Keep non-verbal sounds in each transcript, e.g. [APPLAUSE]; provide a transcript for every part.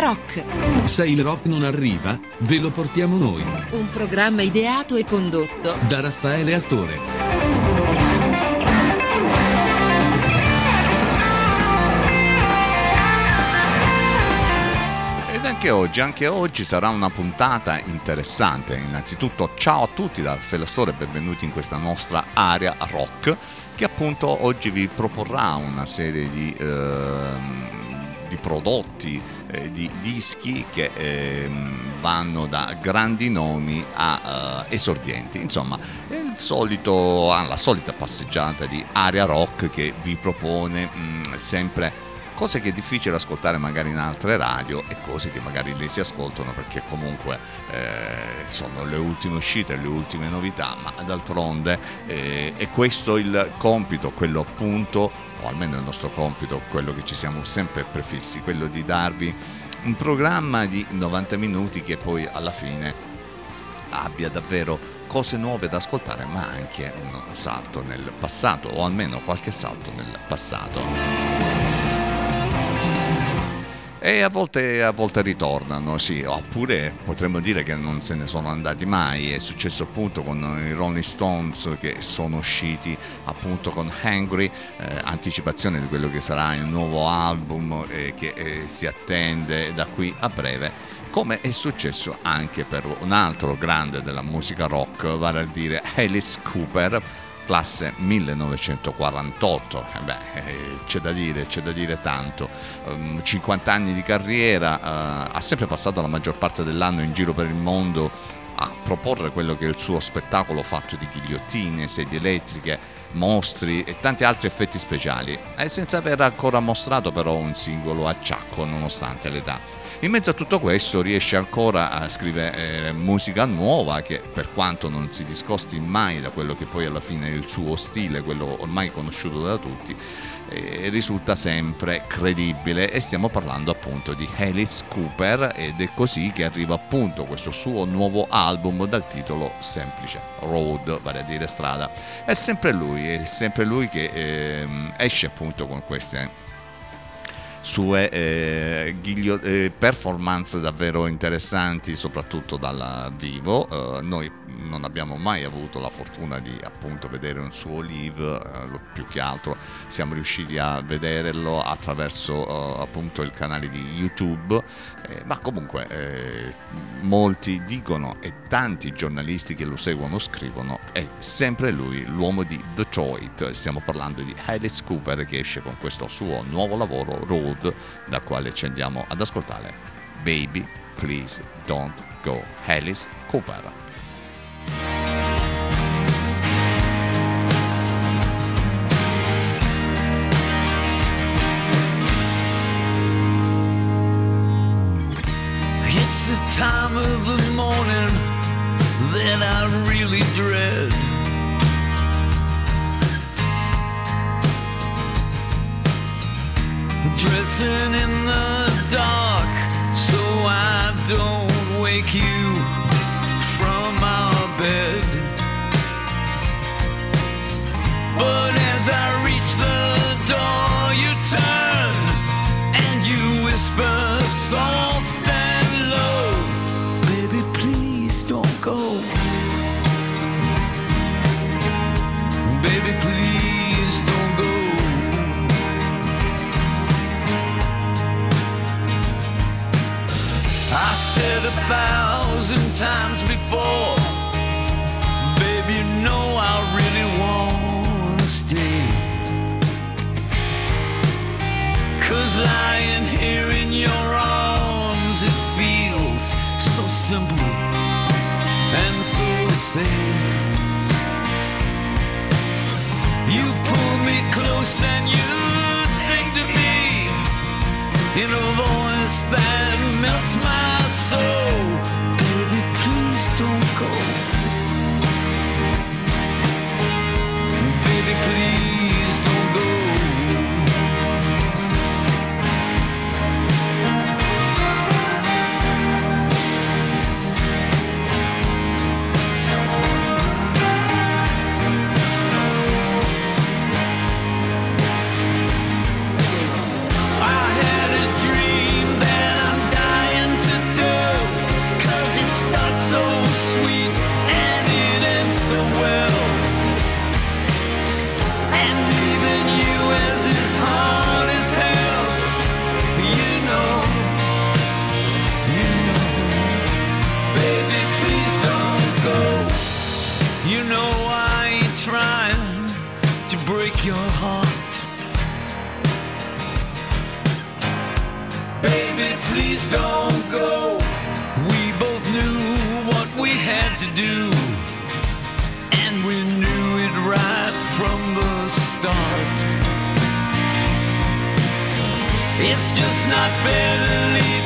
Rock. Se il rock non arriva, ve lo portiamo noi. Un programma ideato e condotto da Raffaele Astore. Ed anche oggi, anche oggi sarà una puntata interessante. Innanzitutto ciao a tutti da Raffaele Astore e benvenuti in questa nostra area rock che appunto oggi vi proporrà una serie di... Ehm, di prodotti, eh, di dischi che eh, vanno da grandi nomi a uh, esordienti. Insomma, è solito, ah, la solita passeggiata di area rock che vi propone mh, mm, sempre cose che è difficile ascoltare magari in altre radio e cose che magari le si ascoltano perché comunque eh, sono le ultime uscite, le ultime novità, ma d'altronde eh, è questo il compito, quello appunto, o almeno il nostro compito, quello che ci siamo sempre prefissi, quello di darvi un programma di 90 minuti che poi alla fine abbia davvero cose nuove da ascoltare, ma anche un salto nel passato, o almeno qualche salto nel passato. E a volte, a volte, ritornano, sì, oppure potremmo dire che non se ne sono andati mai. È successo appunto con i Rolling Stones che sono usciti appunto con Hangry, eh, anticipazione di quello che sarà il nuovo album eh, che eh, si attende da qui a breve come è successo anche per un altro grande della musica rock, vale a dire Alice Cooper classe 1948, eh beh, eh, c'è da dire, c'è da dire tanto, um, ehm, 50 anni di carriera, uh, ha sempre passato la maggior parte dell'anno in giro per il mondo a proporre quello che è il suo spettacolo fatto di ghigliottine, sedie elettriche, mostri e tanti altri effetti speciali, senza aver ancora mostrato però un singolo acciacco nonostante l'età. In mezzo a tutto questo riesce ancora a scrivere eh, musica nuova che per quanto non si discosti mai da quello che poi alla fine è il suo stile, quello ormai conosciuto da tutti, eh, risulta sempre credibile e stiamo parlando appunto di Alice Cooper ed è così che arriva appunto questo suo nuovo album dal titolo semplice Road, vale a dire strada. È sempre lui, è sempre lui che eh, esce appunto con queste sue eh, ghiglio- eh, performance davvero interessanti, soprattutto dal vivo. Eh, noi non abbiamo mai avuto la fortuna di appunto vedere un suo live, eh, più che altro siamo riusciti a vederlo attraverso eh, appunto il canale di YouTube, eh, ma comunque eh, molti dicono e tanti giornalisti che lo seguono scrivono è sempre lui l'uomo di Detroit, stiamo parlando di Alice Cooper che esce con questo suo nuovo lavoro Road, dal quale ci andiamo ad ascoltare Baby Please Don't Go, Alice Cooper. Really dread. Dressing in the times before you know I really wanna stay. Cause lying here in your arms, it feels so simple and so safe. You pull me close and you sing to me in a voice that don't go. We both knew what we had to do, and we knew it right from the start. It's just not fair to leave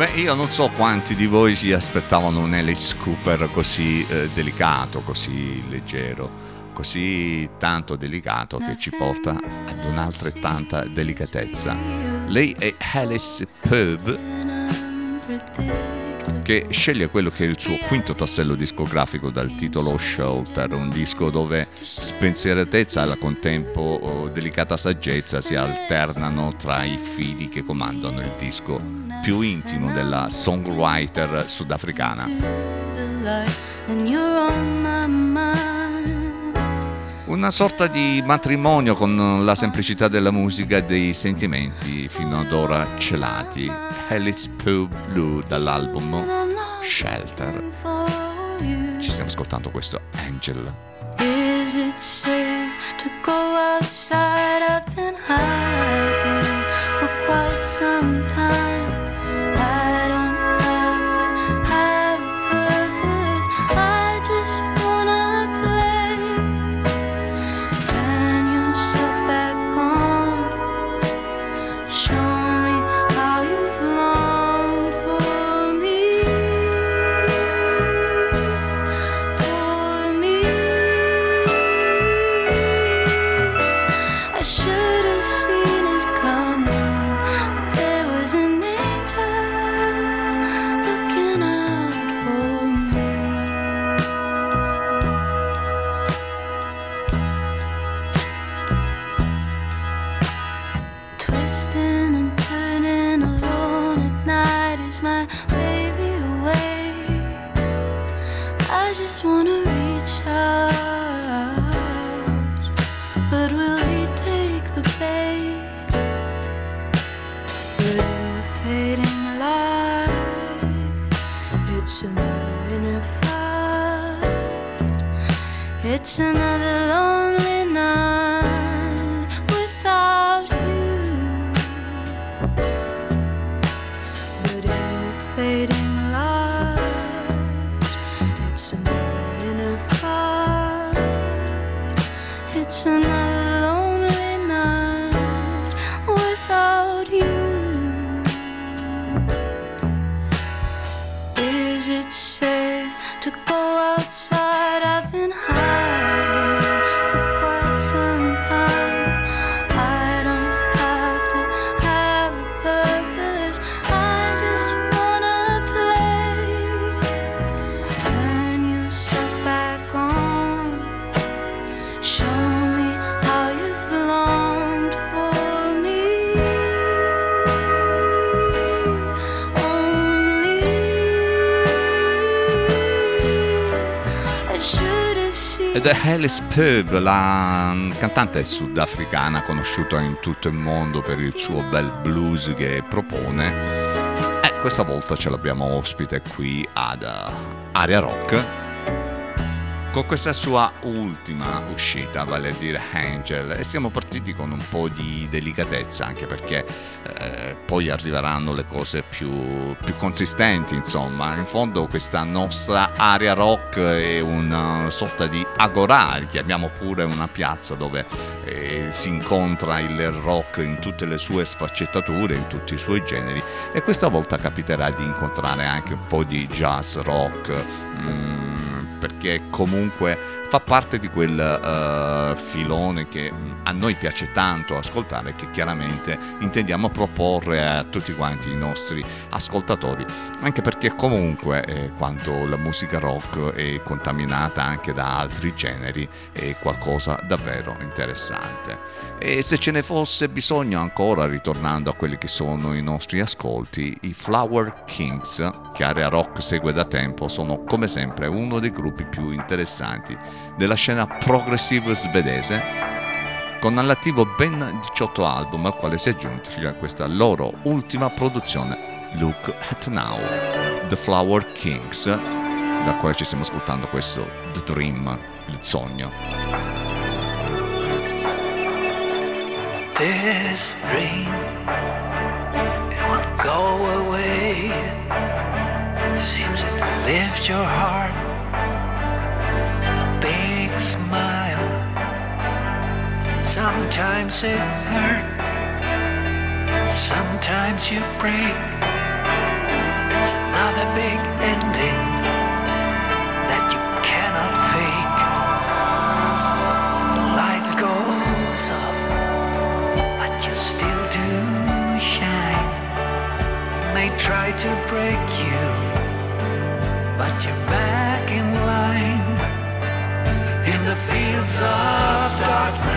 Beh, io non so quanti di voi si aspettavano un Alice Cooper così eh, delicato, così leggero, così tanto delicato che ci porta ad un'altrettanta delicatezza. Lei è Alice Pub che sceglie quello che è il suo quinto tassello discografico dal titolo Shelter, un disco dove spensieratezza e al contempo oh, delicata saggezza si alternano tra i fili che comandano il disco più intimo della songwriter sudafricana. Una sorta di matrimonio con la semplicità della musica e dei sentimenti fino ad ora celati. Alice Pub Blue dall'album Shelter. Ci stiamo ascoltando questo Angel. Is it safe to go outside? I've been hiding for quite some time. I don't It's another è Alice Pub, la mm, cantante sudafricana conosciuta in tutto il mondo per il suo bel blues che propone. E questa volta ce l'abbiamo ospite qui ad eh, Aria Rock con questa sua ultima uscita, vale a dire Angel, e siamo partiti con un po' di delicatezza, anche perché eh, poi arriveranno le cose più, più consistenti, insomma. In fondo questa nostra area rock è una sorta di agorà, chiamiamo pure una piazza dove eh, si incontra il rock in tutte le sue sfaccettature, in tutti i suoi generi, e questa volta capiterà di incontrare anche un po' di jazz rock. mm, perché comunque fa parte di quel uh, filone che a noi piace tanto ascoltare, che chiaramente intendiamo proporre a tutti quanti i nostri ascoltatori, anche perché comunque eh, quando la musica rock è contaminata anche da altri generi è qualcosa davvero interessante. E se ce ne fosse bisogno ancora, ritornando a quelli che sono i nostri ascolti, i Flower Kings, che Area Rock segue da tempo, sono come sempre uno dei gruppi più interessanti della scena progressive svedese, con all'attivo ben 18 album, al quale si è aggiunta questa loro ultima produzione, Look at Now, The Flower Kings, da quale ci stiamo ascoltando questo The Dream, il sogno. this dream, it won't go away. Seems it lifts your heart, big smile. Sometimes it hurts, sometimes you break. It's another big ending that you cannot fake. The lights goes off but you still do shine. It may try to break you, but you're the fields of darkness,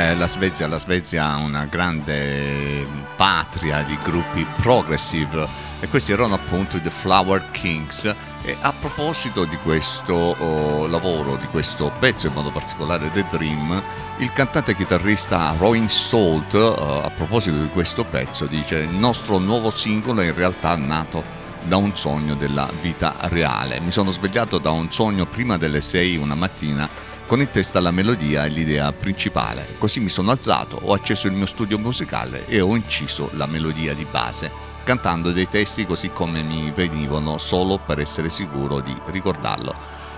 Eh, la Svezia, la Svezia ha una grande patria di gruppi progressive e questi erano appunto i The Flower Kings. E a proposito di questo oh, lavoro, di questo pezzo in modo particolare The Dream, il cantante e chitarrista Rowan Stolt, eh, a proposito di questo pezzo, dice il nostro nuovo singolo è in realtà nato da un sogno della vita reale. Mi sono svegliato da un sogno prima delle 6 una mattina con in testa la melodia e l'idea principale. Così mi sono alzato, ho acceso il mio studio musicale e ho inciso la melodia di base, cantando dei testi così come mi venivano solo per essere sicuro di ricordarlo.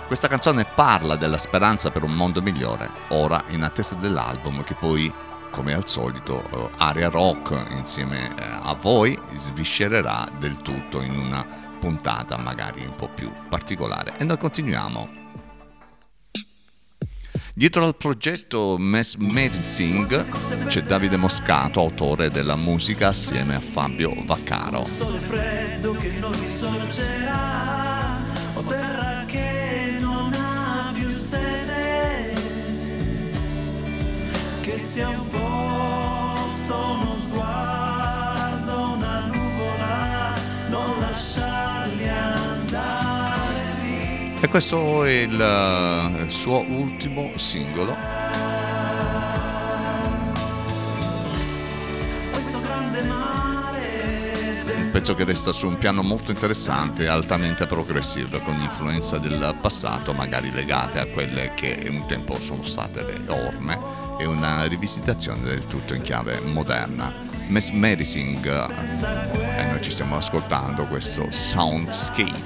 Questa canzone parla della speranza per un mondo migliore, ora in attesa dell'album che poi, come al solito, eh, Area Rock insieme eh, a voi sviscererà del tutto in una puntata magari un po' più particolare. E noi continuiamo Dietro al progetto Mass Medicine c'è Davide Moscato, autore della musica assieme a Fabio Vaccaro. sole freddo che non mi sorgerà o terra che non ha più sede che sia un posto E questo è il, eh, il suo ultimo singolo. Un pezzo che resta su un piano molto interessante, altamente progressivo, con influenza del passato, magari legate a quelle che un tempo sono state le orme, e una rivisitazione del tutto in chiave moderna. Mesmerizing, e noi ci stiamo ascoltando questo soundscape.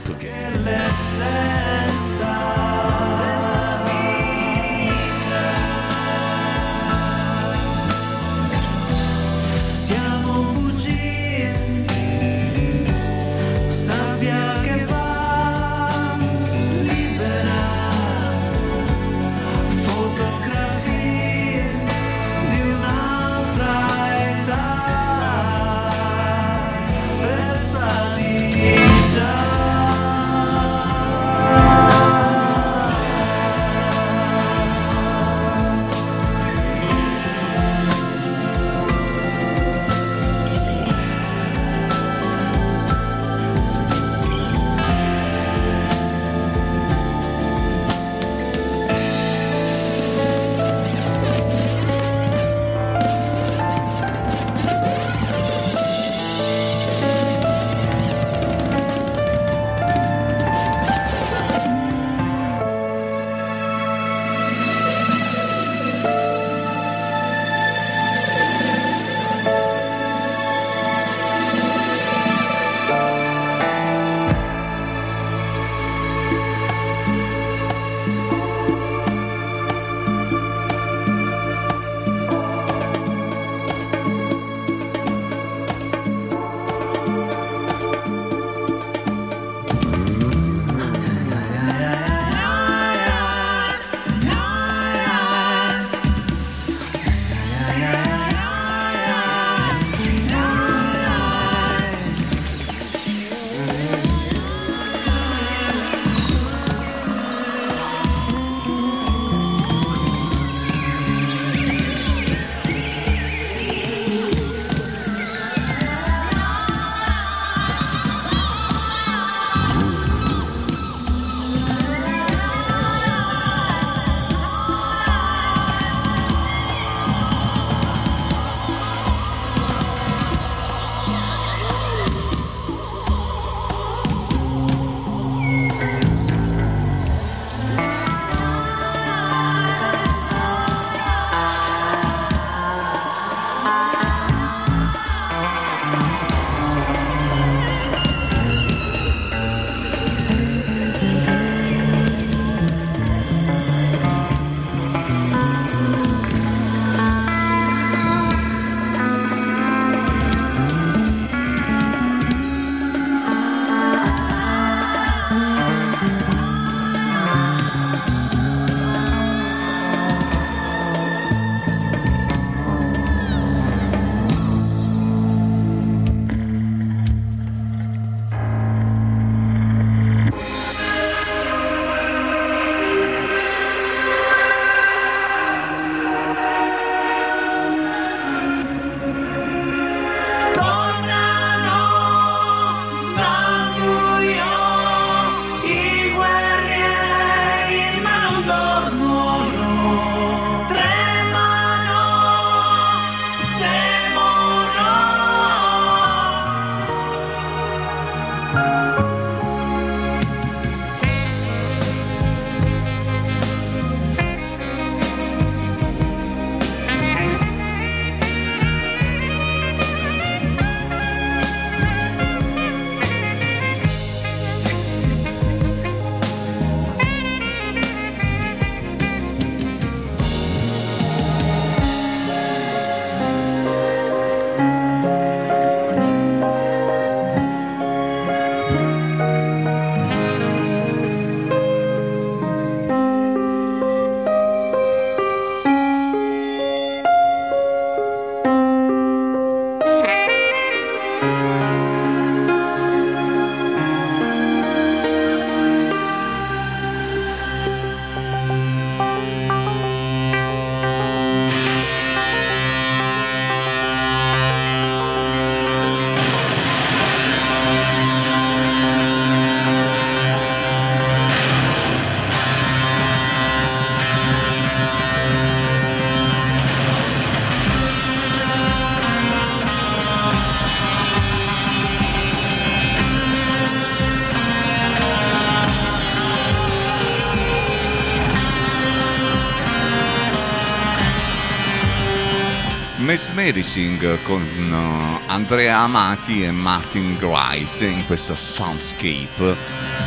Mesmerising con uh, Andrea Amati e Martin Grice in questo Soundscape.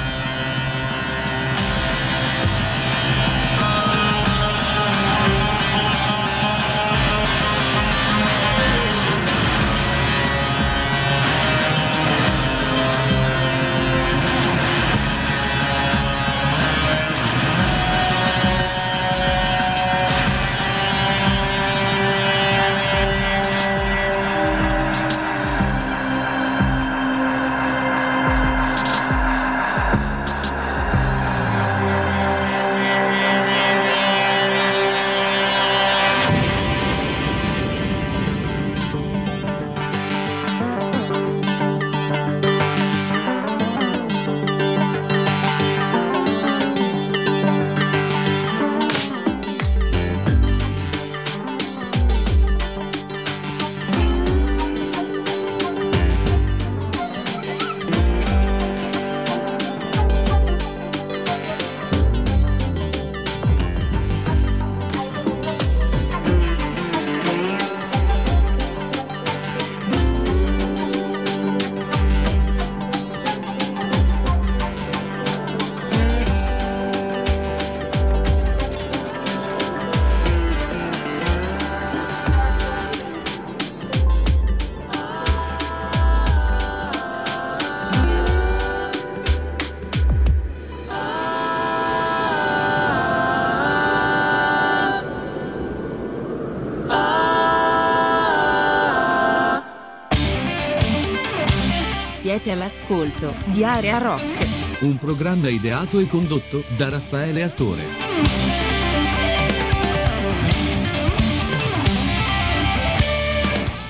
Siete all'ascolto di Area Rock. Un programma ideato e condotto da Raffaele Astore.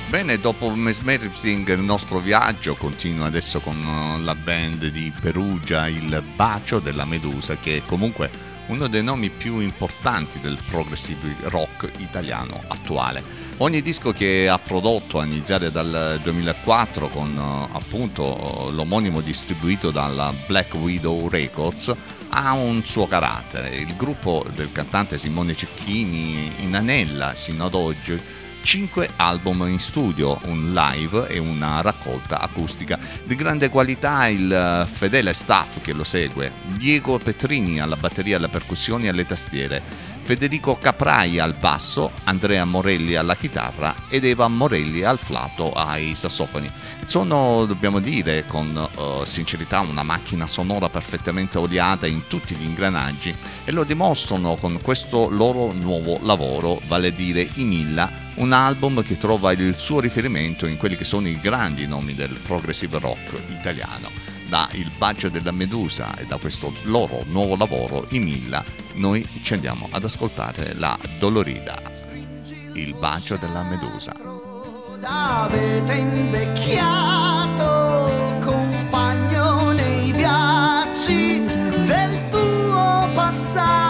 Bene, dopo Mesmerizing il nostro viaggio continua adesso con uh, la band di Perugia, il Bacio della Medusa, che è comunque uno dei nomi più importanti del progressive rock italiano attuale. Ogni disco che ha prodotto a iniziare dal 2004 con uh, appunto l'omonimo distribuito dalla Black Widow Records ha un suo carattere. Il gruppo del cantante Simone Cecchini inanella sino ad oggi 5 album in studio, un live e una raccolta acustica. Di grande qualità il eh, fedele staff che lo segue, Diego Petrini alla batteria, alle percussioni e alle tastiere, Federico Caprai al basso, Andrea Morelli alla chitarra ed Eva Morelli al flato ai sassofoni. Sono, dobbiamo dire, con uh, sincerità una macchina sonora perfettamente oliata in tutti gli ingranaggi e lo dimostrano con questo loro nuovo lavoro, vale a dire I Milla, un album che trova il suo riferimento in quelli che sono i grandi nomi del progressive rock italiano. Da Il Bacio della Medusa e da questo loro nuovo lavoro, I Milla, noi ci andiamo ad ascoltare la Dolorida, Il Bacio della Medusa. Avete invecchiato, compagno nei viaggi del tuo passato,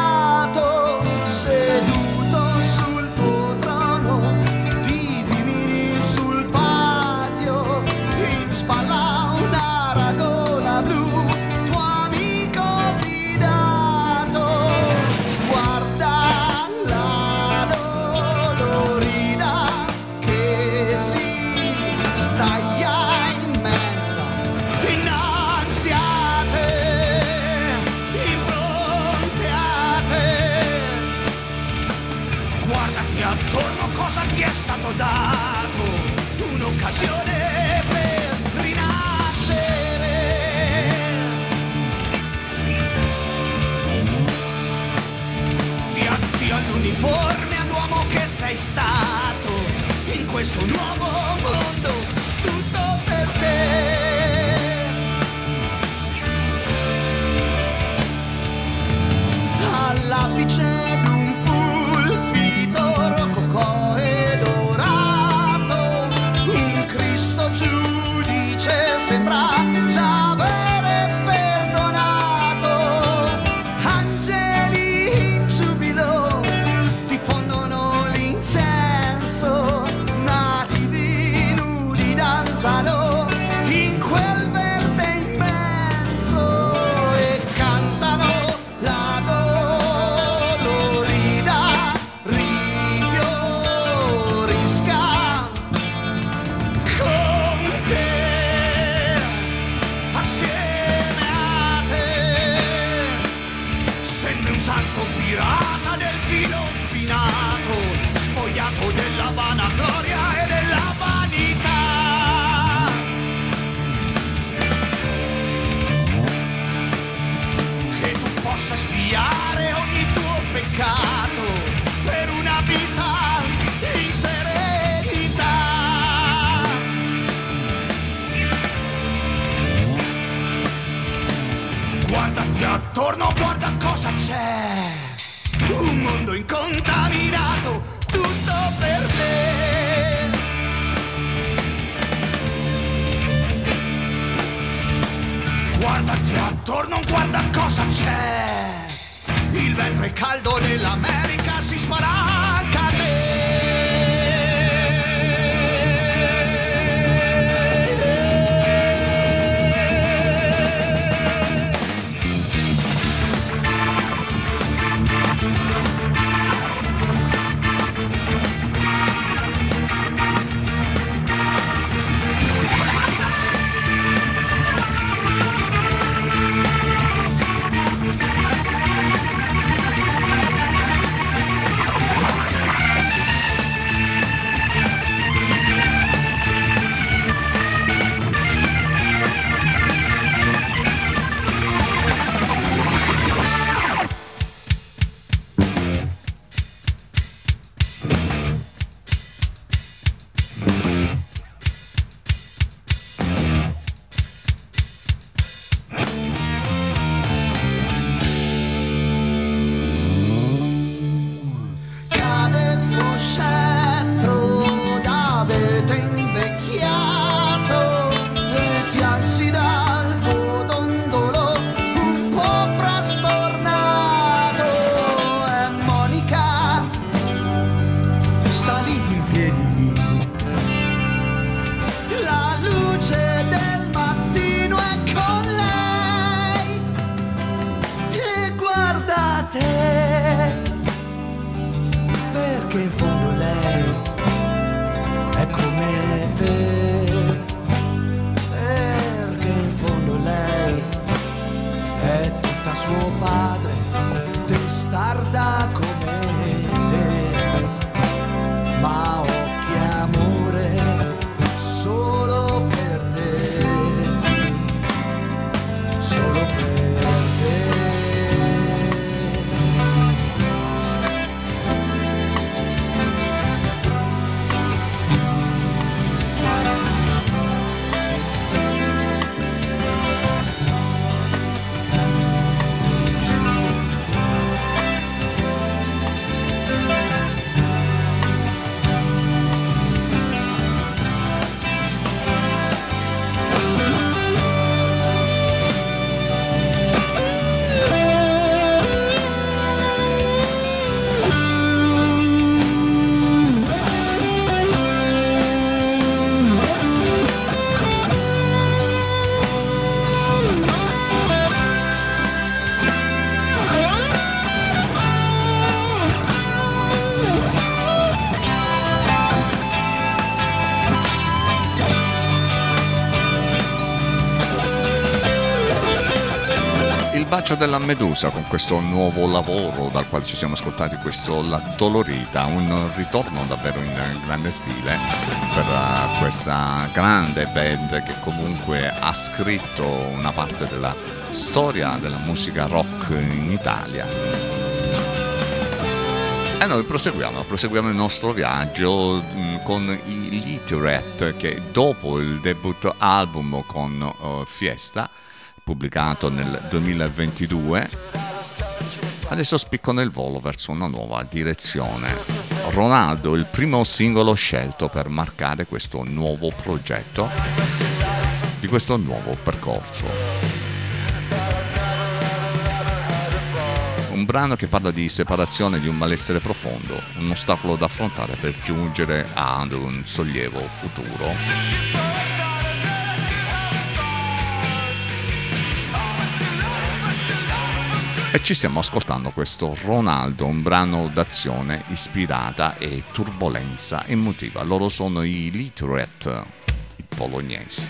perché in Bacio della Medusa con questo nuovo lavoro dal quale ci siamo ascoltati questo La Dolorita, un ritorno davvero in grande stile per eh, questa grande band che comunque ha scritto una parte della storia della musica rock in Italia. E noi proseguiamo, proseguiamo il nostro viaggio mh, con i Literate che dopo il debut album con eh, Fiesta, pubblicato nel 2022, adesso spiccano il volo verso una nuova direzione. Ronaldo, il primo singolo scelto per marcare questo nuovo progetto, di questo nuovo percorso. Un brano che parla di separazione di un malessere profondo, un ostacolo da affrontare per giungere ad un sollievo futuro. E ci stiamo ascoltando questo Ronaldo, un brano d'azione ispirata e turbolenza emotiva. Loro sono i Literate, i bolognesi.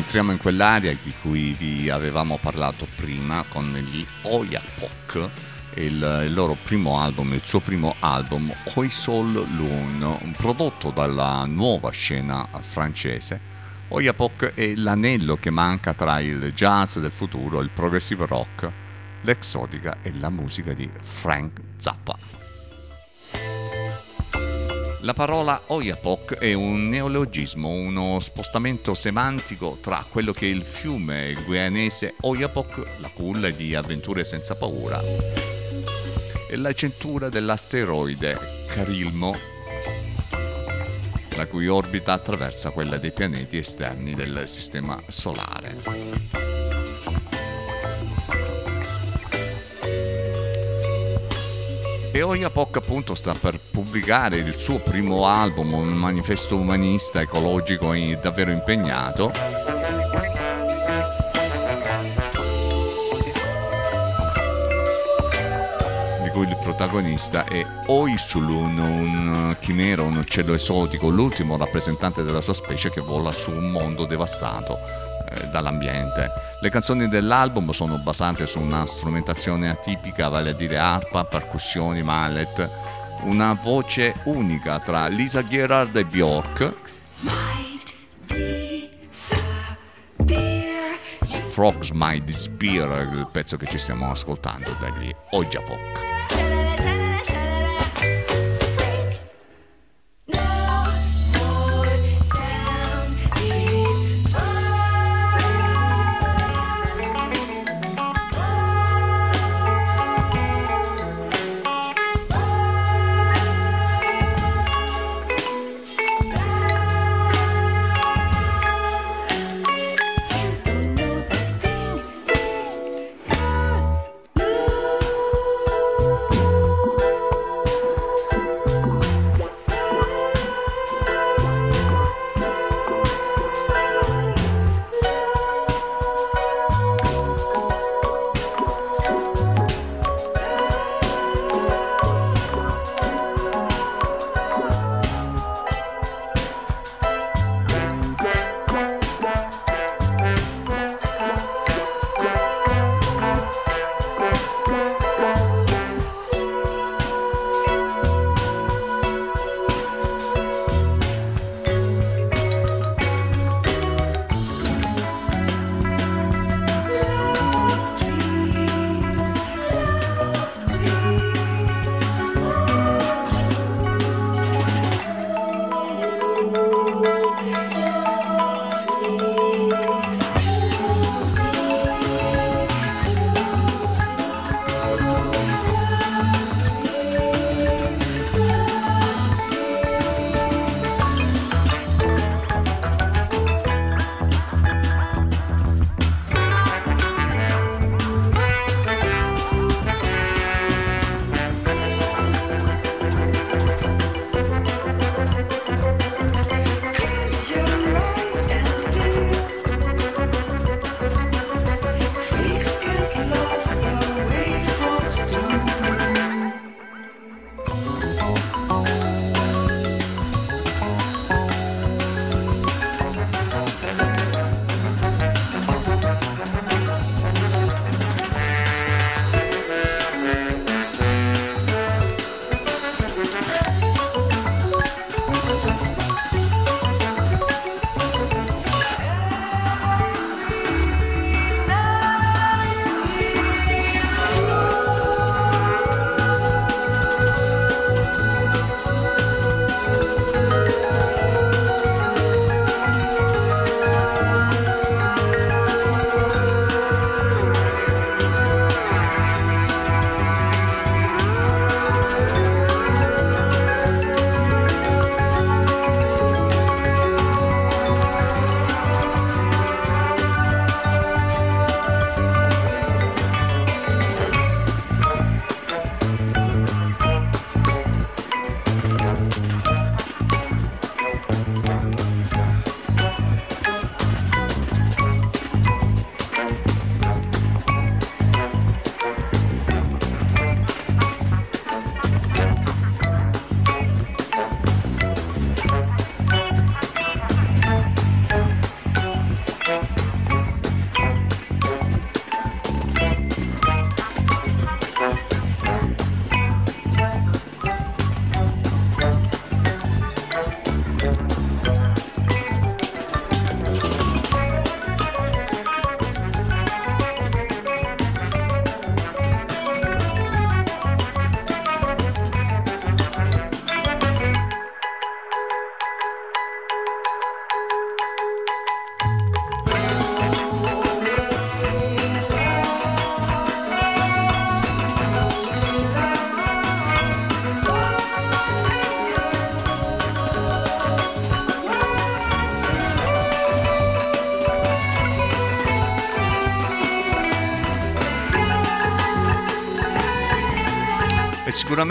Entriamo, in quell'area di cui vi avevamo parlato prima con gli Oyapok, il, il loro primo album, il suo primo album, Oi Sol Lune, prodotto dalla nuova scena francese. Oyapok è l'anello che manca tra il jazz del futuro, il progressive rock, l'exotica e la musica di Frank Zappa. La parola Oyapok è un neologismo, uno spostamento semantico tra quello che è il fiume guianese Oyapok, la culla di avventure senza paura, e la cintura dell'asteroide Carilmo, la cui orbita attraversa quella dei pianeti esterni del Sistema Solare. E Oyapok appunto sta per pubblicare il suo primo album, un manifesto umanista, ecologico e davvero impegnato. Di cui il protagonista è Oisulun, un chimero, un uccello esotico, l'ultimo rappresentante della sua specie che vola su un mondo devastato dall'ambiente. Le canzoni dell'album sono basate su una strumentazione atipica, vale a dire arpa, percussioni, mallet, una voce unica tra Lisa Gerard e Bjork. Frogs Might Disappear, il pezzo che ci stiamo ascoltando dagli Ojapok.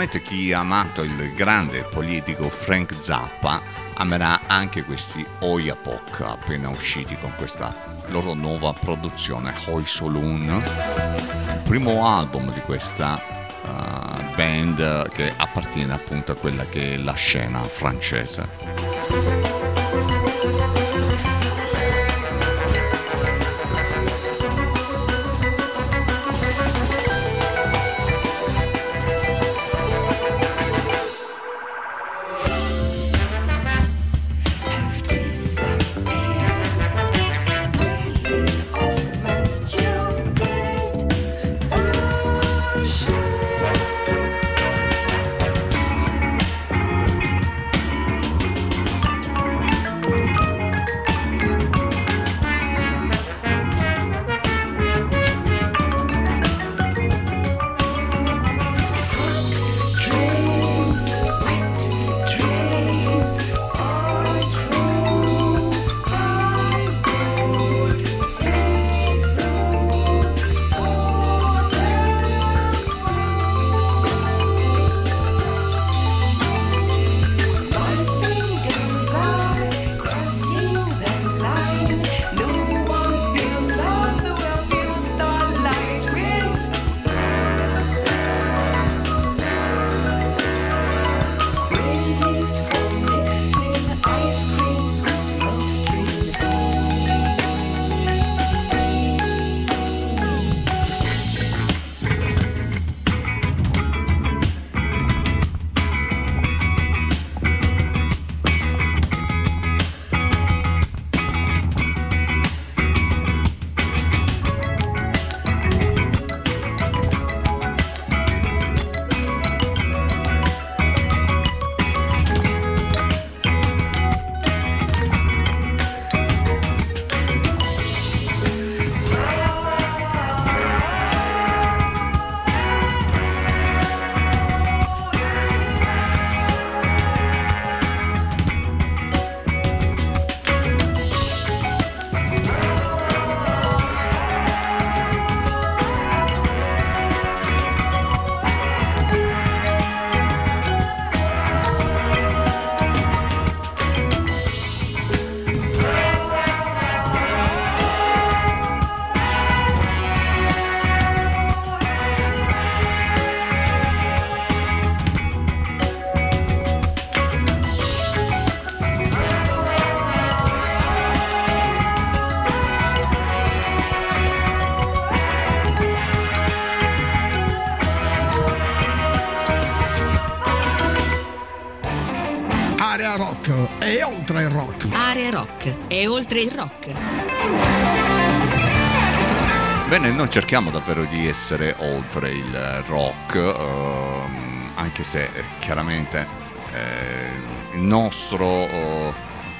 Sicuramente chi ha amato il grande politico Frank Zappa amerà anche questi Oyapok appena usciti con questa loro nuova produzione Hoi Saloon, il primo album di questa uh, band che appartiene appunto a quella che è la scena francese. Rock. Area rock e oltre il rock. Bene, noi cerchiamo davvero di essere oltre il rock, ehm, anche se eh, chiaramente eh, il nostro, oh,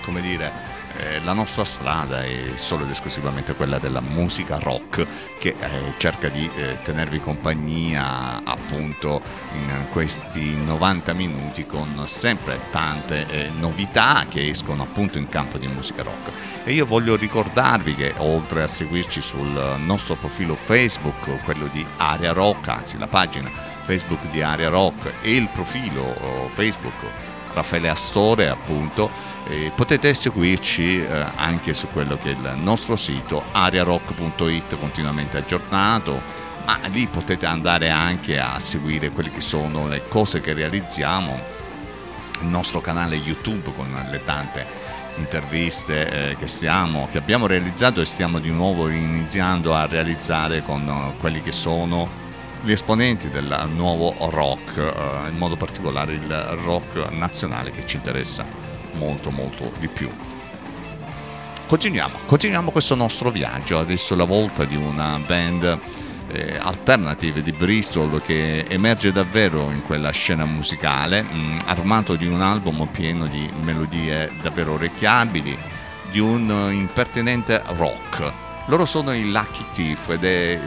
come dire, eh, la nostra strada è solo ed esclusivamente quella della musica rock che eh, cerca di eh, tenervi compagnia appunto in questi 90 minuti con sempre tante eh, novità che escono appunto in campo di musica rock. E io voglio ricordarvi che oltre a seguirci sul nostro profilo Facebook, quello di Area Rock, anzi la pagina Facebook di Area Rock e il profilo oh, Facebook Raffaele Astore appunto e potete seguirci eh, anche su quello che è il nostro sito ariarock.it continuamente aggiornato ma lì potete andare anche a seguire quelle che sono le cose che realizziamo il nostro canale YouTube con le tante interviste eh, che, stiamo, che abbiamo realizzato e stiamo di nuovo iniziando a realizzare con eh, quelli che sono gli esponenti del nuovo rock, eh, in modo particolare il rock nazionale che ci interessa molto molto di più. Continuiamo, continuiamo questo nostro viaggio, adesso la volta di una band eh, alternative di Bristol che emerge davvero in quella scena musicale, mh, armato di un album pieno di melodie davvero orecchiabili, di un eh, impertinente rock. Loro sono i Lucky Thief ed è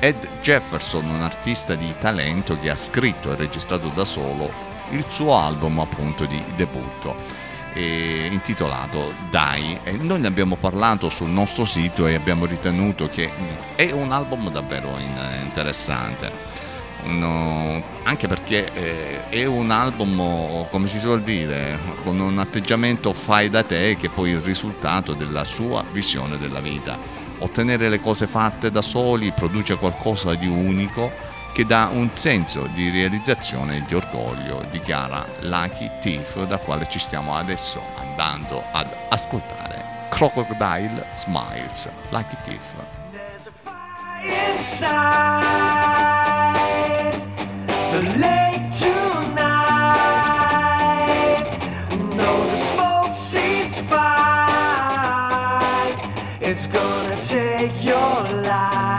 Ed Jefferson, un artista di talento che ha scritto e registrato da solo il suo album appunto di debutto eh, intitolato Dai e noi ne abbiamo parlato sul nostro sito e abbiamo ritenuto che mm, è un album davvero in- interessante no, anche perché eh, è un album, come si suol dire, con un atteggiamento fai da te che è poi il risultato della sua visione della vita. Ottenere le cose fatte da soli produce qualcosa di unico che dà un senso di realizzazione e di orgoglio, dichiara Lucky Thief, da quale ci stiamo adesso andando ad ascoltare. Crocodile Smiles, Lucky Thief. It's gonna take your life.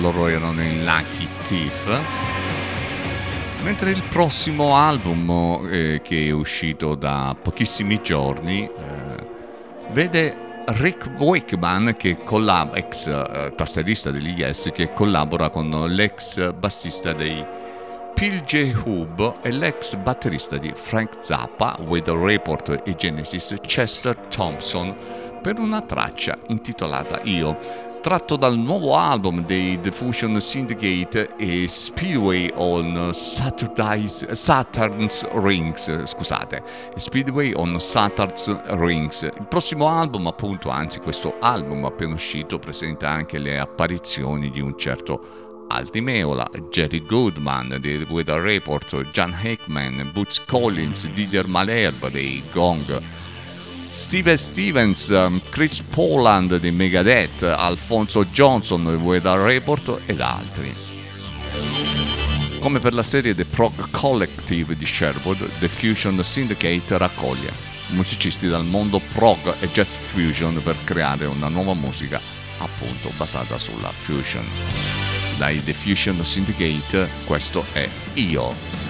Loro erano in Lucky Thief. Mentre il prossimo album eh, che è uscito da pochissimi giorni eh, vede Rick Wakeman, che collab- ex eh, tastierista degli Yes, che collabora con l'ex bassista dei PJ Hub e l'ex batterista di Frank Zappa, Weather Report e Genesis, Chester Thompson, per una traccia intitolata Io, tratto dal nuovo album dei The Fusion Syndicate e Speedway on Saturday's, Saturn's Rings, scusate, Speedway on Saturn's Rings. Il prossimo album, appunto, anzi questo album appena uscito, presenta anche le apparizioni di un certo Aldi Meola, Jerry Goodman dei Weather Report, John Hickman, Butch Collins, Didier Malherbe dei Gong, Steve Stevens, um, Chris Poland di Megadeth, Alfonso Johnson di Weather Report ed altri. Come per la serie The Prog Collective di Sherwood, The Fusion Syndicate raccoglie musicisti dal mondo prog e jazz fusion per creare una nuova musica appunto basata sulla fusion. Dai The Fusion Syndicate questo è Io.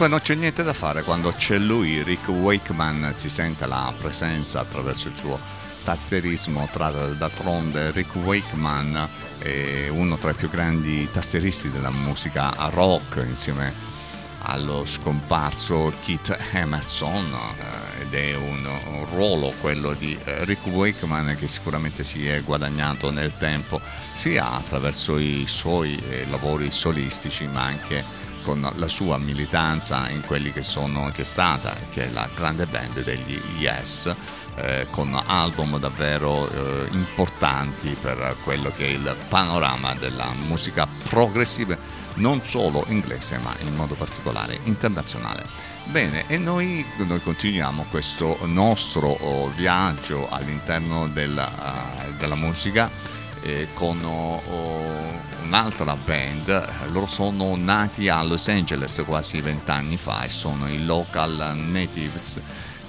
Comunque non c'è niente da fare quando c'è lui, Rick Wakeman, si sente la presenza attraverso il suo tastierismo, tra, d'altronde Rick Wakeman è uno tra i più grandi tasteristi della musica rock insieme allo scomparso Keith Emerson eh, ed è un, un ruolo quello di eh, Rick Wakeman che sicuramente si è guadagnato nel tempo sia attraverso i suoi eh, lavori solistici ma anche con la sua militanza in quelli che sono che è stata che è la grande band degli Yes eh, con album davvero eh, importanti per quello che è il panorama della musica progressiva non solo inglese ma in modo particolare internazionale. Bene, e noi, noi continuiamo questo nostro oh, viaggio all'interno della, uh, della musica eh, con oh, un'altra band, loro sono nati a Los Angeles quasi vent'anni fa e sono i Local Natives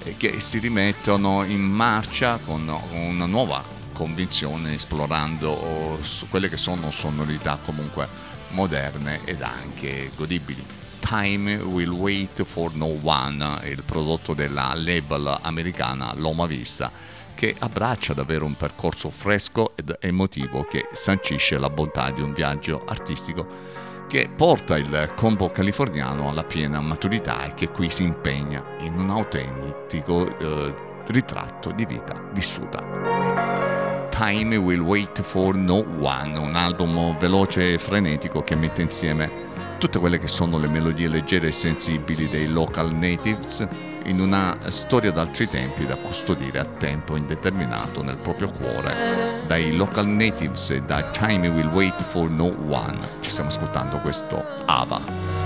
eh, che si rimettono in marcia con una nuova convinzione esplorando oh, quelle che sono sonorità comunque moderne ed anche godibili. Time Will Wait for No One, il prodotto della label americana Loma Vista, che abbraccia davvero un percorso fresco ed emotivo che sancisce la bontà di un viaggio artistico che porta il combo californiano alla piena maturità e che qui si impegna in un autentico eh, ritratto di vita vissuta. Time Will Wait for No One, un album veloce e frenetico che mette insieme tutte quelle che sono le melodie leggere e sensibili dei local natives in una storia d'altri tempi da custodire a tempo indeterminato nel proprio cuore. Dai local natives e da Time Will Wait for No One ci stiamo ascoltando questo Ava.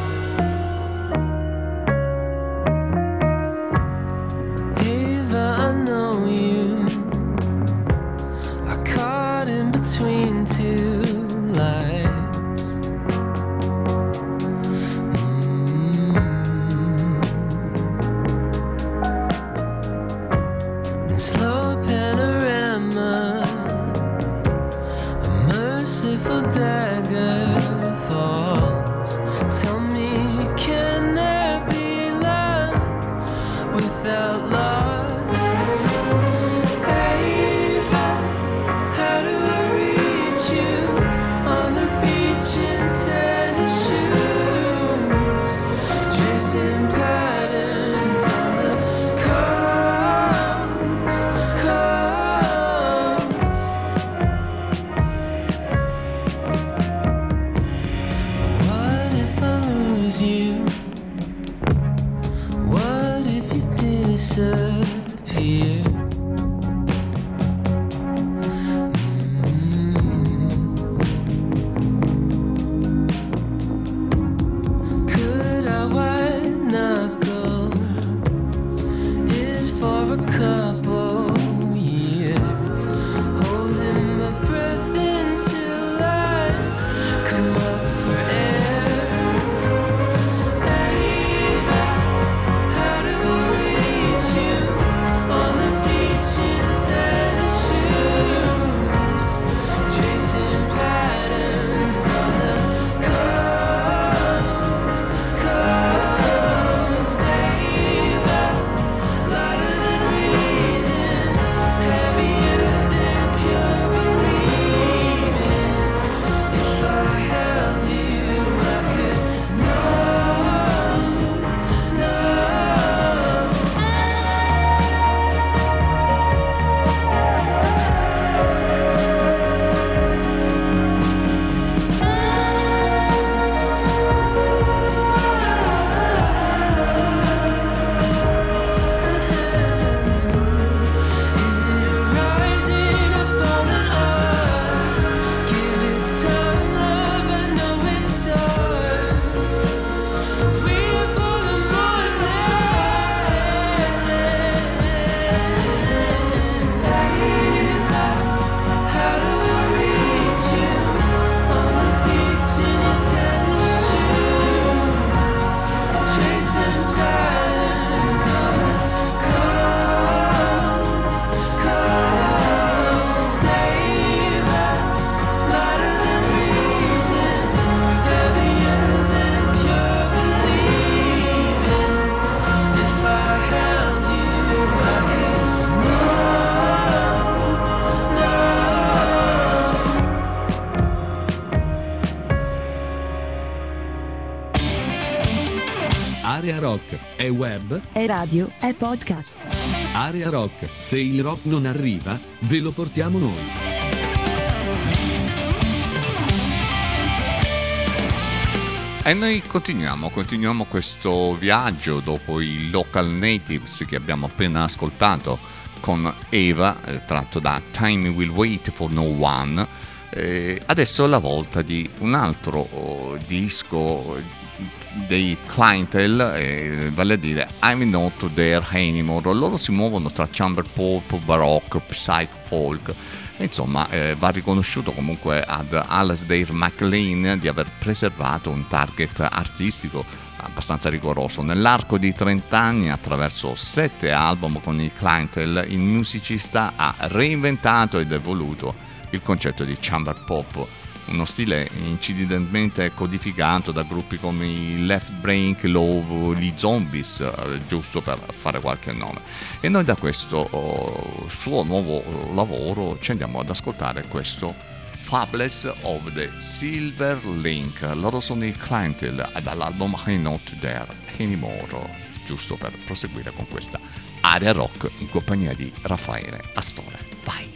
È radio, è podcast. Area Rock, se il rock non arriva, ve lo portiamo noi. E noi continuiamo, continuiamo questo viaggio dopo i local natives che abbiamo appena ascoltato con Eva, eh, tratto da Time Will Wait for No One. Eh, adesso è la volta di un altro oh, disco dei clientele, eh, vale a dire I'm Not There Anymore. Loro si muovono tra chamber pop, baroque, psych folk. Insomma, eh, va riconosciuto comunque ad Alasdair MacLean di aver preservato un target artistico abbastanza rigoroso. Nell'arco di 30 anni, attraverso 7 album con i clientele, il musicista ha reinventato ed evoluto il concetto di chamber pop, uno stile incidentalmente codificato da gruppi come i Left Brain Love, gli Zombies, eh, giusto per fare qualche nome. E noi da questo oh, suo nuovo oh, lavoro ci andiamo ad ascoltare questo Fabulous of the Silver Link. Loro sono i clientele dall'album I'm Not There Anymore, giusto per proseguire con questa area rock in compagnia di Raffaele Astore. Vai!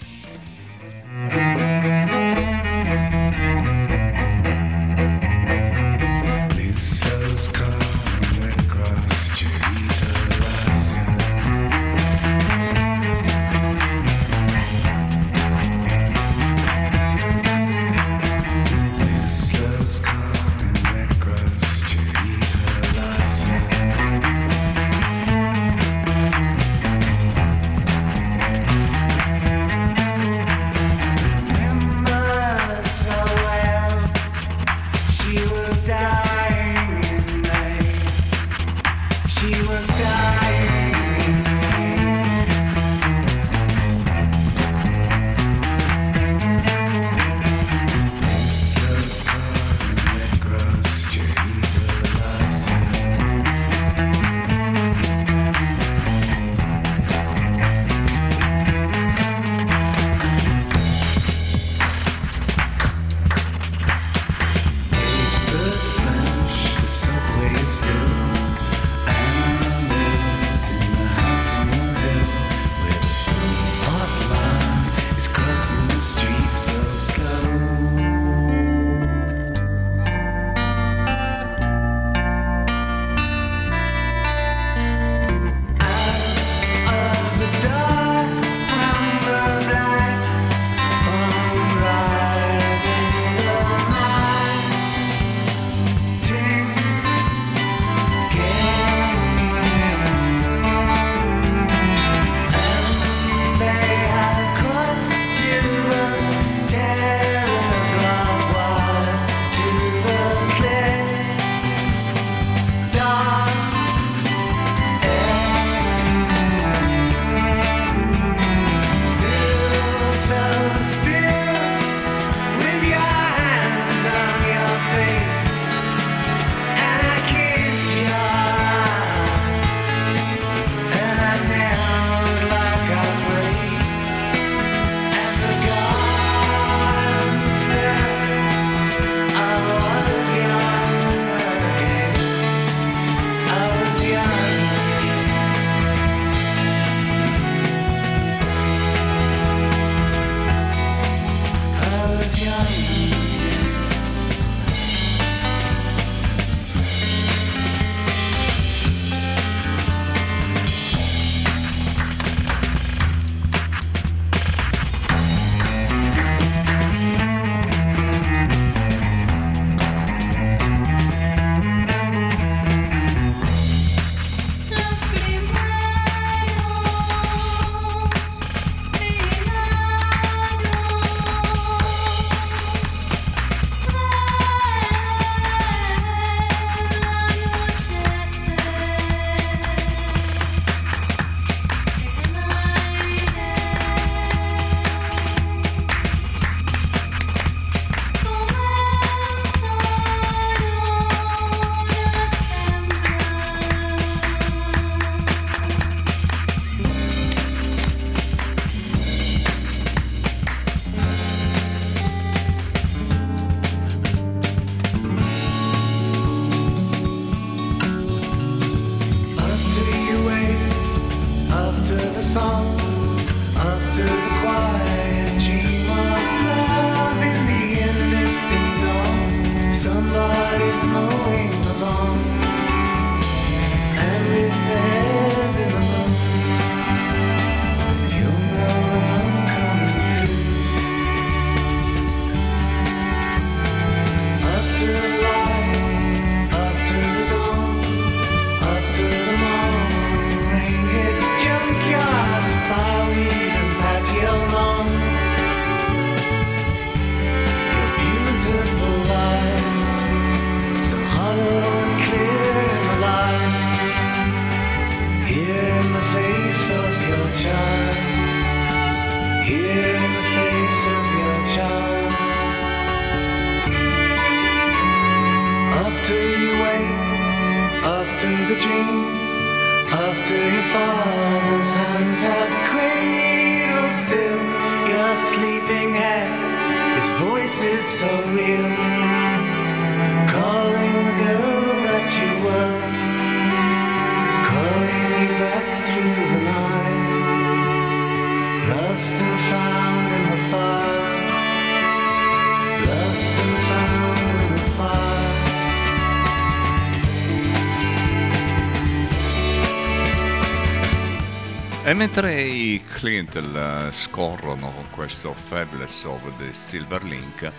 E mentre i Clintel scorrono con questo Fabulous of the Silver Link,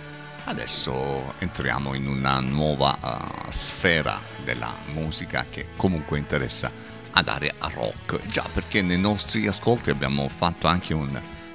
adesso entriamo in una nuova eh, sfera della musica che comunque interessa ad area rock, già perché nei nostri ascolti abbiamo fatto anche un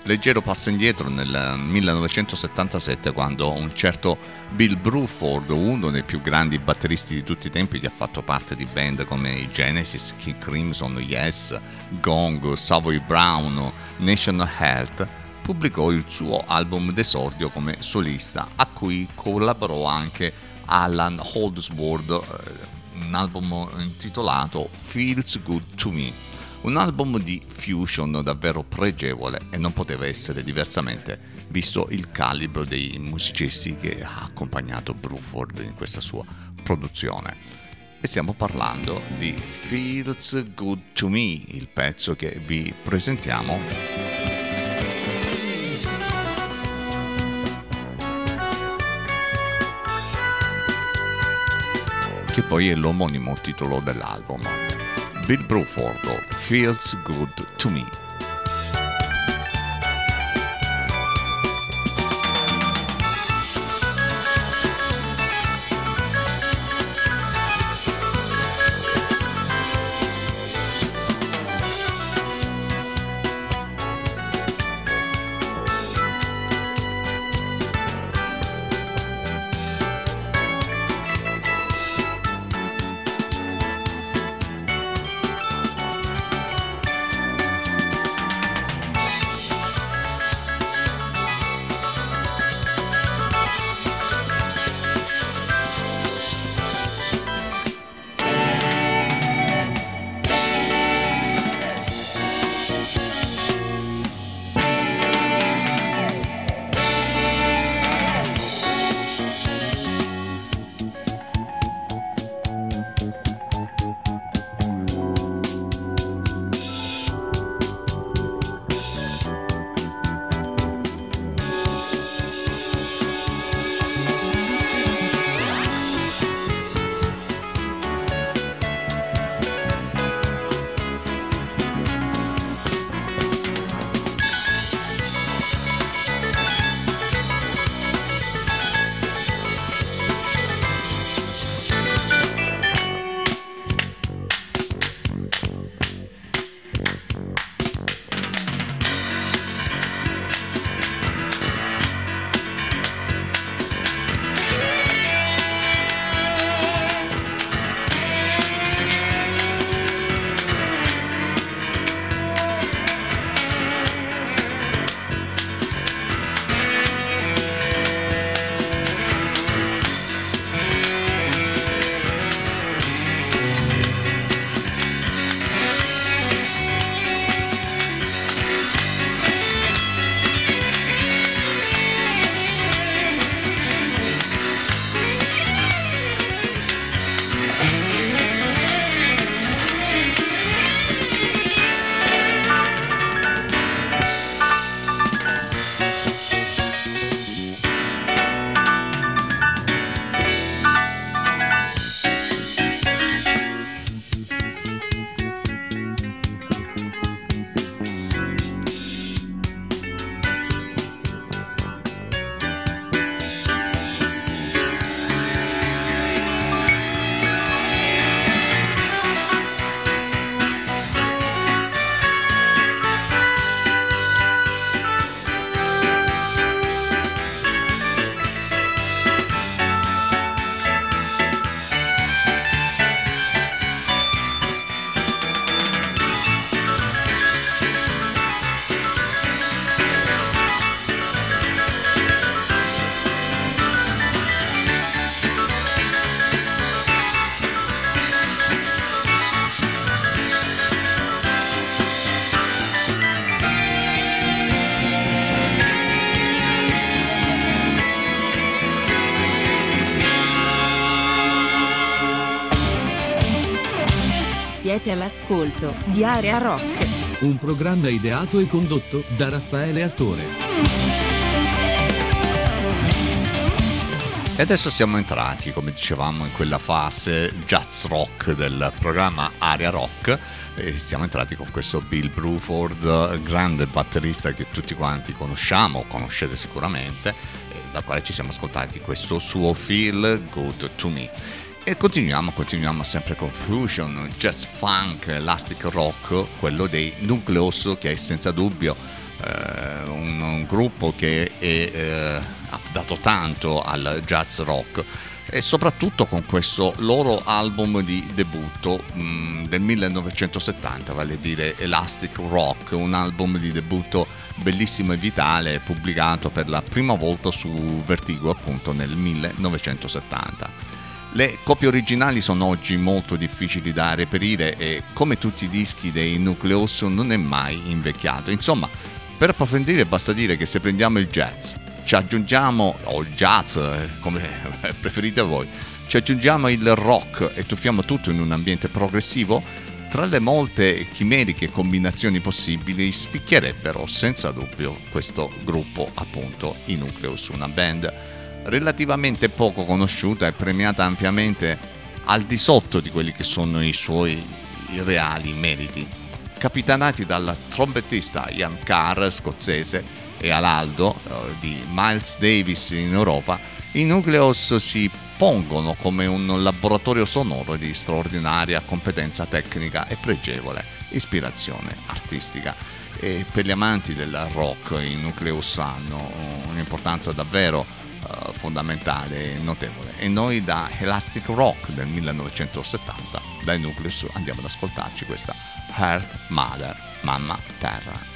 leggero passo indietro nel 1977 quando un certo Bill Bruford, uno dei più grandi batteristi di tutti i tempi che ha fatto parte di band come i Genesis, King Crimson, Yes, Gong, Savoy Brown, National Health, pubblicò il suo album d'esordio come solista a cui collaborò anche Alan Holdsworth, eh, un album intitolato Feels Good to Me. Un album di fusion davvero pregevole e non poteva essere diversamente, visto il calibro dei musicisti che ha accompagnato Bruford in questa sua produzione. E stiamo parlando di Feels Good to Me, il pezzo che vi presentiamo che poi è l'omonimo titolo dell'album. Bill Bruford, Feels Good to Me. Siete all'ascolto di Area Rock. Un programma ideato e condotto da Raffaele Astore. E adesso siamo entrati, come dicevamo, in quella fase jazz rock del programma Aria Rock e siamo entrati con questo Bill Bruford, grande batterista che tutti quanti conosciamo, conoscete sicuramente, dal quale ci siamo ascoltati questo suo Feel Good to Me. E continuiamo, continuiamo sempre con fusion, jazz funk, elastic rock, quello dei Nucleus che è senza dubbio eh, un, un gruppo che è, eh, ha dato tanto al jazz rock e soprattutto con questo loro album di debutto mh, del 1970, vale a dire Elastic Rock, un album di debutto bellissimo e vitale pubblicato per la prima volta su Vertigo appunto nel 1970. Le copie originali sono oggi molto difficili da reperire e come tutti i dischi dei Nucleus non è mai invecchiato. Insomma, per approfondire basta dire che se prendiamo il jazz, ci aggiungiamo, o il jazz eh, come [LAUGHS] preferite voi, ci aggiungiamo il rock e tuffiamo tutto in un ambiente progressivo, tra le molte chimeriche combinazioni possibili spicchierebbero senza dubbio questo gruppo appunto i Nucleus, una band relativamente poco conosciuta e premiata ampiamente al di sotto di quelli che sono i suoi reali meriti. Capitanati dal trombettista Ian Carr, scozzese, e all'aldo eh, di Miles Davis in Europa, i Nucleus si pongono come un laboratorio sonoro di straordinaria competenza tecnica e pregevole ispirazione artistica. E per gli amanti del rock i Nucleus hanno un'importanza davvero eh, fondamentale e notevole. E noi da Elastic Rock del 1970, dai Nucleus, andiamo ad ascoltarci questa Earth Mother, Mamma Terra.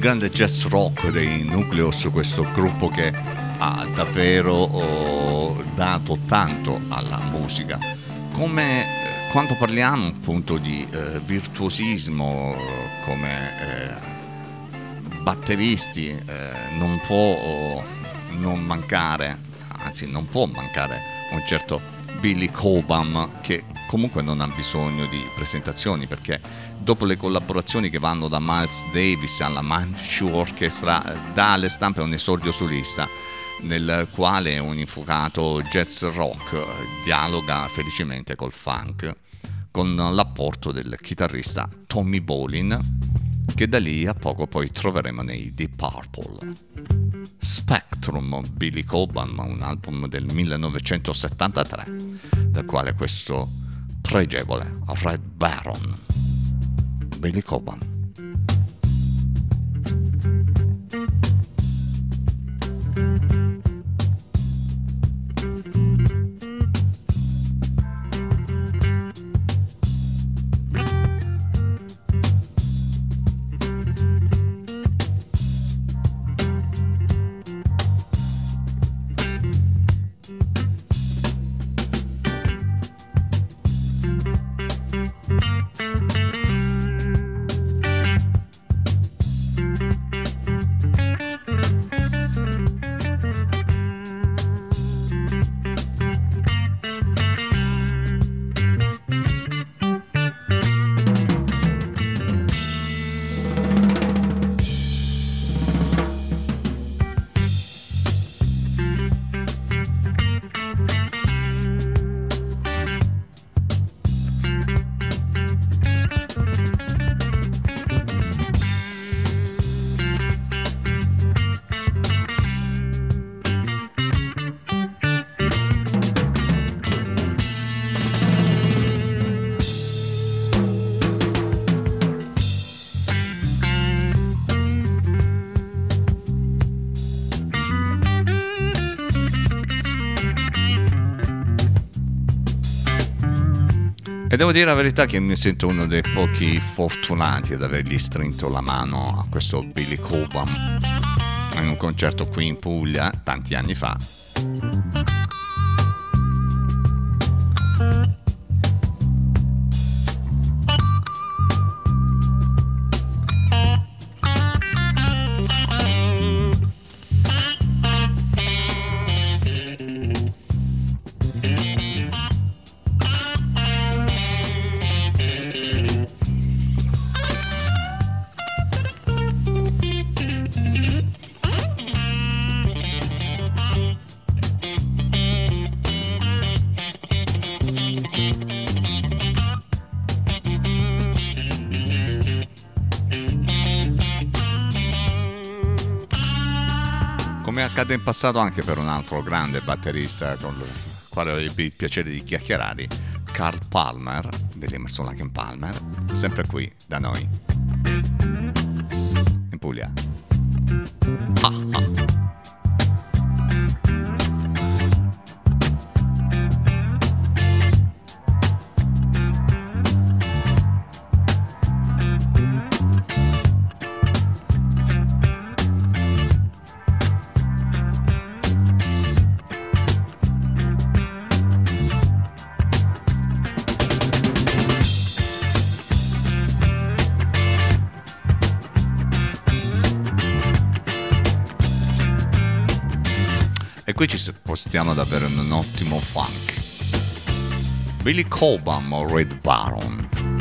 Grande jazz rock dei Nucleus, questo gruppo che ha davvero oh, dato tanto alla musica. Come eh, quando parliamo appunto di eh, virtuosismo come eh, batteristi eh, non può oh, non mancare, anzi non può mancare un certo Billy Cobham che comunque non ha bisogno di presentazioni perché dopo le collaborazioni che vanno da Miles Davis alla Manchu Orchestra dà alle stampe un esordio solista nel quale un infuocato jazz rock dialoga felicemente col funk con l'apporto del chitarrista Tommy Bolin che da lì a poco poi troveremo nei Deep Purple. Spectrum Billy Cobham, un album del 1973, del quale questo pregevole Red Baron. Billy Cobham. Devo dire la verità che mi sento uno dei pochi fortunati ad avergli strinto la mano a questo Billy Cobham in un concerto qui in Puglia tanti anni fa. Passato anche per un altro grande batterista con il quale ebbi il piacere di chiacchierare, Carl Palmer, degli Emerson Lake and Palmer, sempre qui da noi, in Puglia. Ah, ah. Qui ci spostiamo davvero in un ottimo funk. Billy Cobham o Red Baron.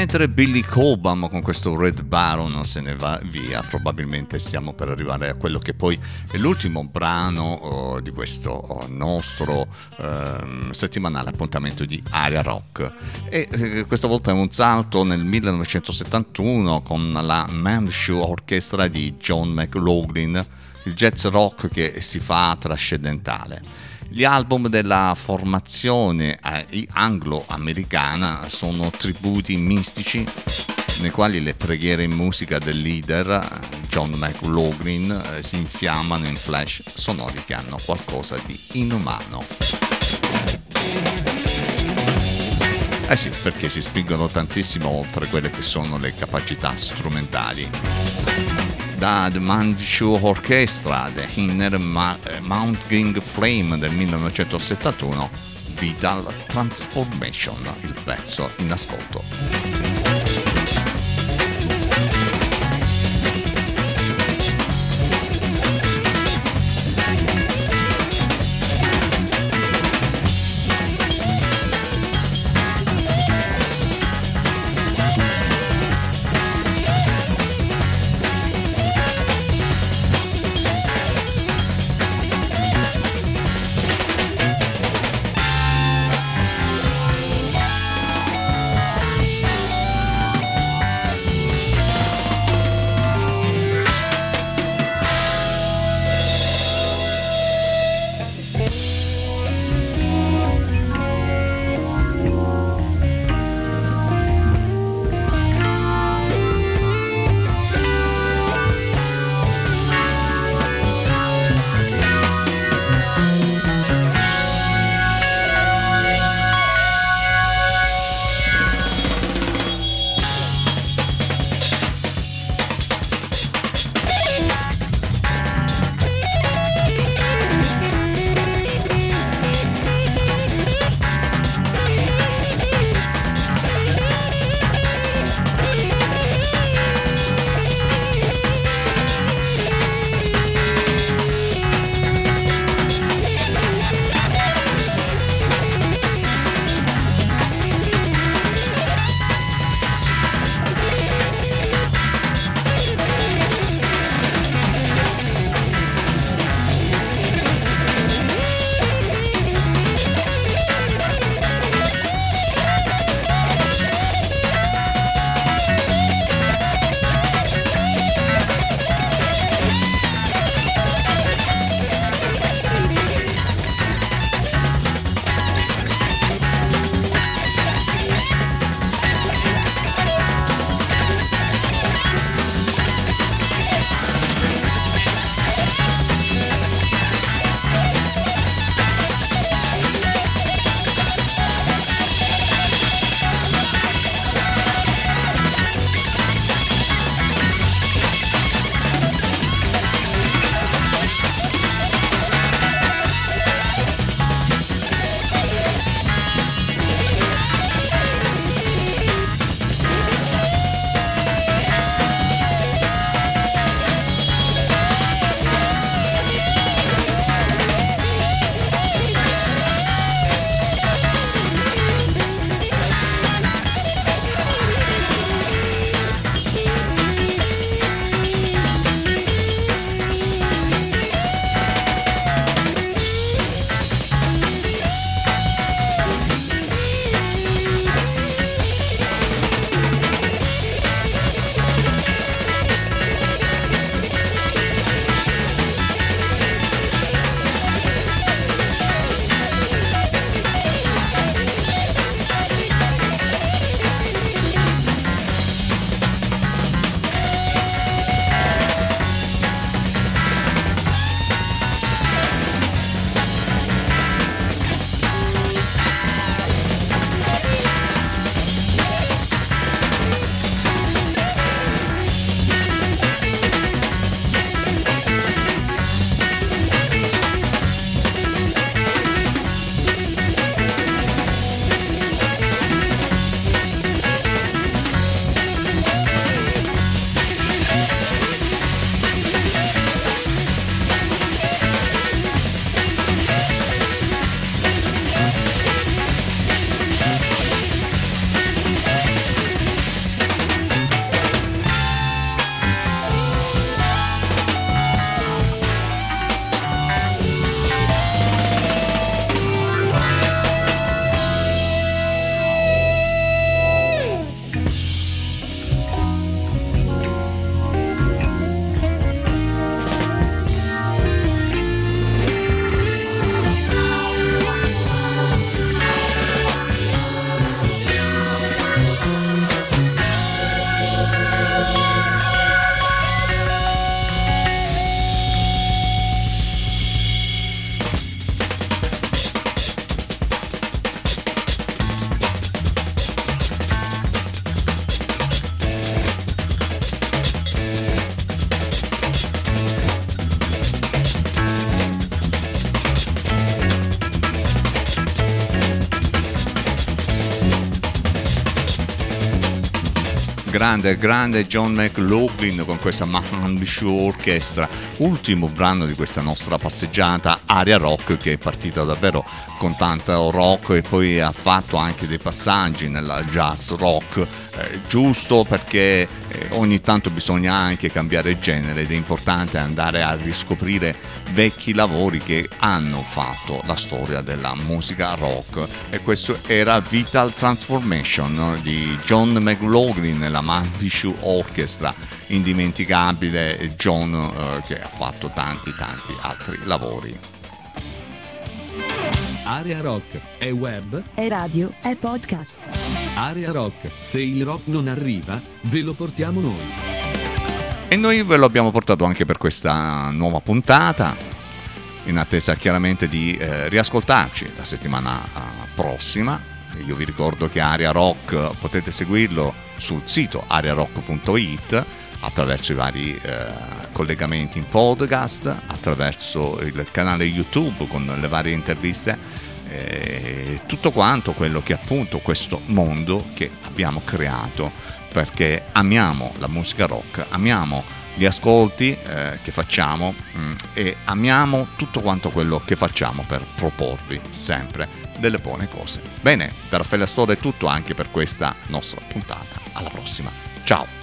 Mentre Billy Cobham con questo Red Baron se ne va via, probabilmente stiamo per arrivare a quello che poi è l'ultimo brano oh, di questo oh, nostro ehm, settimanale appuntamento di Aria Rock. E eh, questa volta è un salto nel 1971 con la Manshue Orchestra di John McLaughlin, il jazz rock che si fa trascendentale. Gli album della formazione eh, anglo-americana sono tributi mistici nei quali le preghiere in musica del leader John McLaughlin eh, si infiammano in flash sonori che hanno qualcosa di inumano. Eh sì, perché si spingono tantissimo oltre quelle che sono le capacità strumentali da The Manchu Orchestra, The Inner Ma- Mounting Flame del 1971, Vital Transformation, il pezzo in ascolto. Grande, grande John McLaughlin con questa Mahambish Orchestra, ultimo brano di questa nostra passeggiata Aria Rock che è partita davvero con tanto rock e poi ha fatto anche dei passaggi nella jazz rock, eh, giusto perché eh, ogni tanto bisogna anche cambiare genere ed è importante andare a riscoprire vecchi lavori che hanno fatto la storia della musica rock. E questo era Vital Transformation di John McLaughlin nella Manvishu Orchestra. Indimenticabile John eh, che ha fatto tanti tanti altri lavori Area Rock è web, È radio, è podcast. Area Rock, se il rock non arriva, ve lo portiamo noi. E noi ve lo abbiamo portato anche per questa nuova puntata, in attesa chiaramente di eh, riascoltarci la settimana eh, prossima. Io vi ricordo che Aria Rock potete seguirlo sul sito ariarock.it attraverso i vari eh, collegamenti in podcast, attraverso il canale YouTube con le varie interviste, eh, tutto quanto quello che è appunto questo mondo che abbiamo creato perché amiamo la musica rock, amiamo gli ascolti eh, che facciamo mm, e amiamo tutto quanto quello che facciamo per proporvi sempre delle buone cose. Bene, da Raffaele Astore è tutto anche per questa nostra puntata. Alla prossima. Ciao!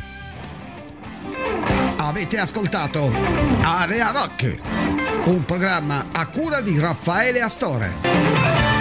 Avete ascoltato Area Rock, un programma a cura di Raffaele Astore.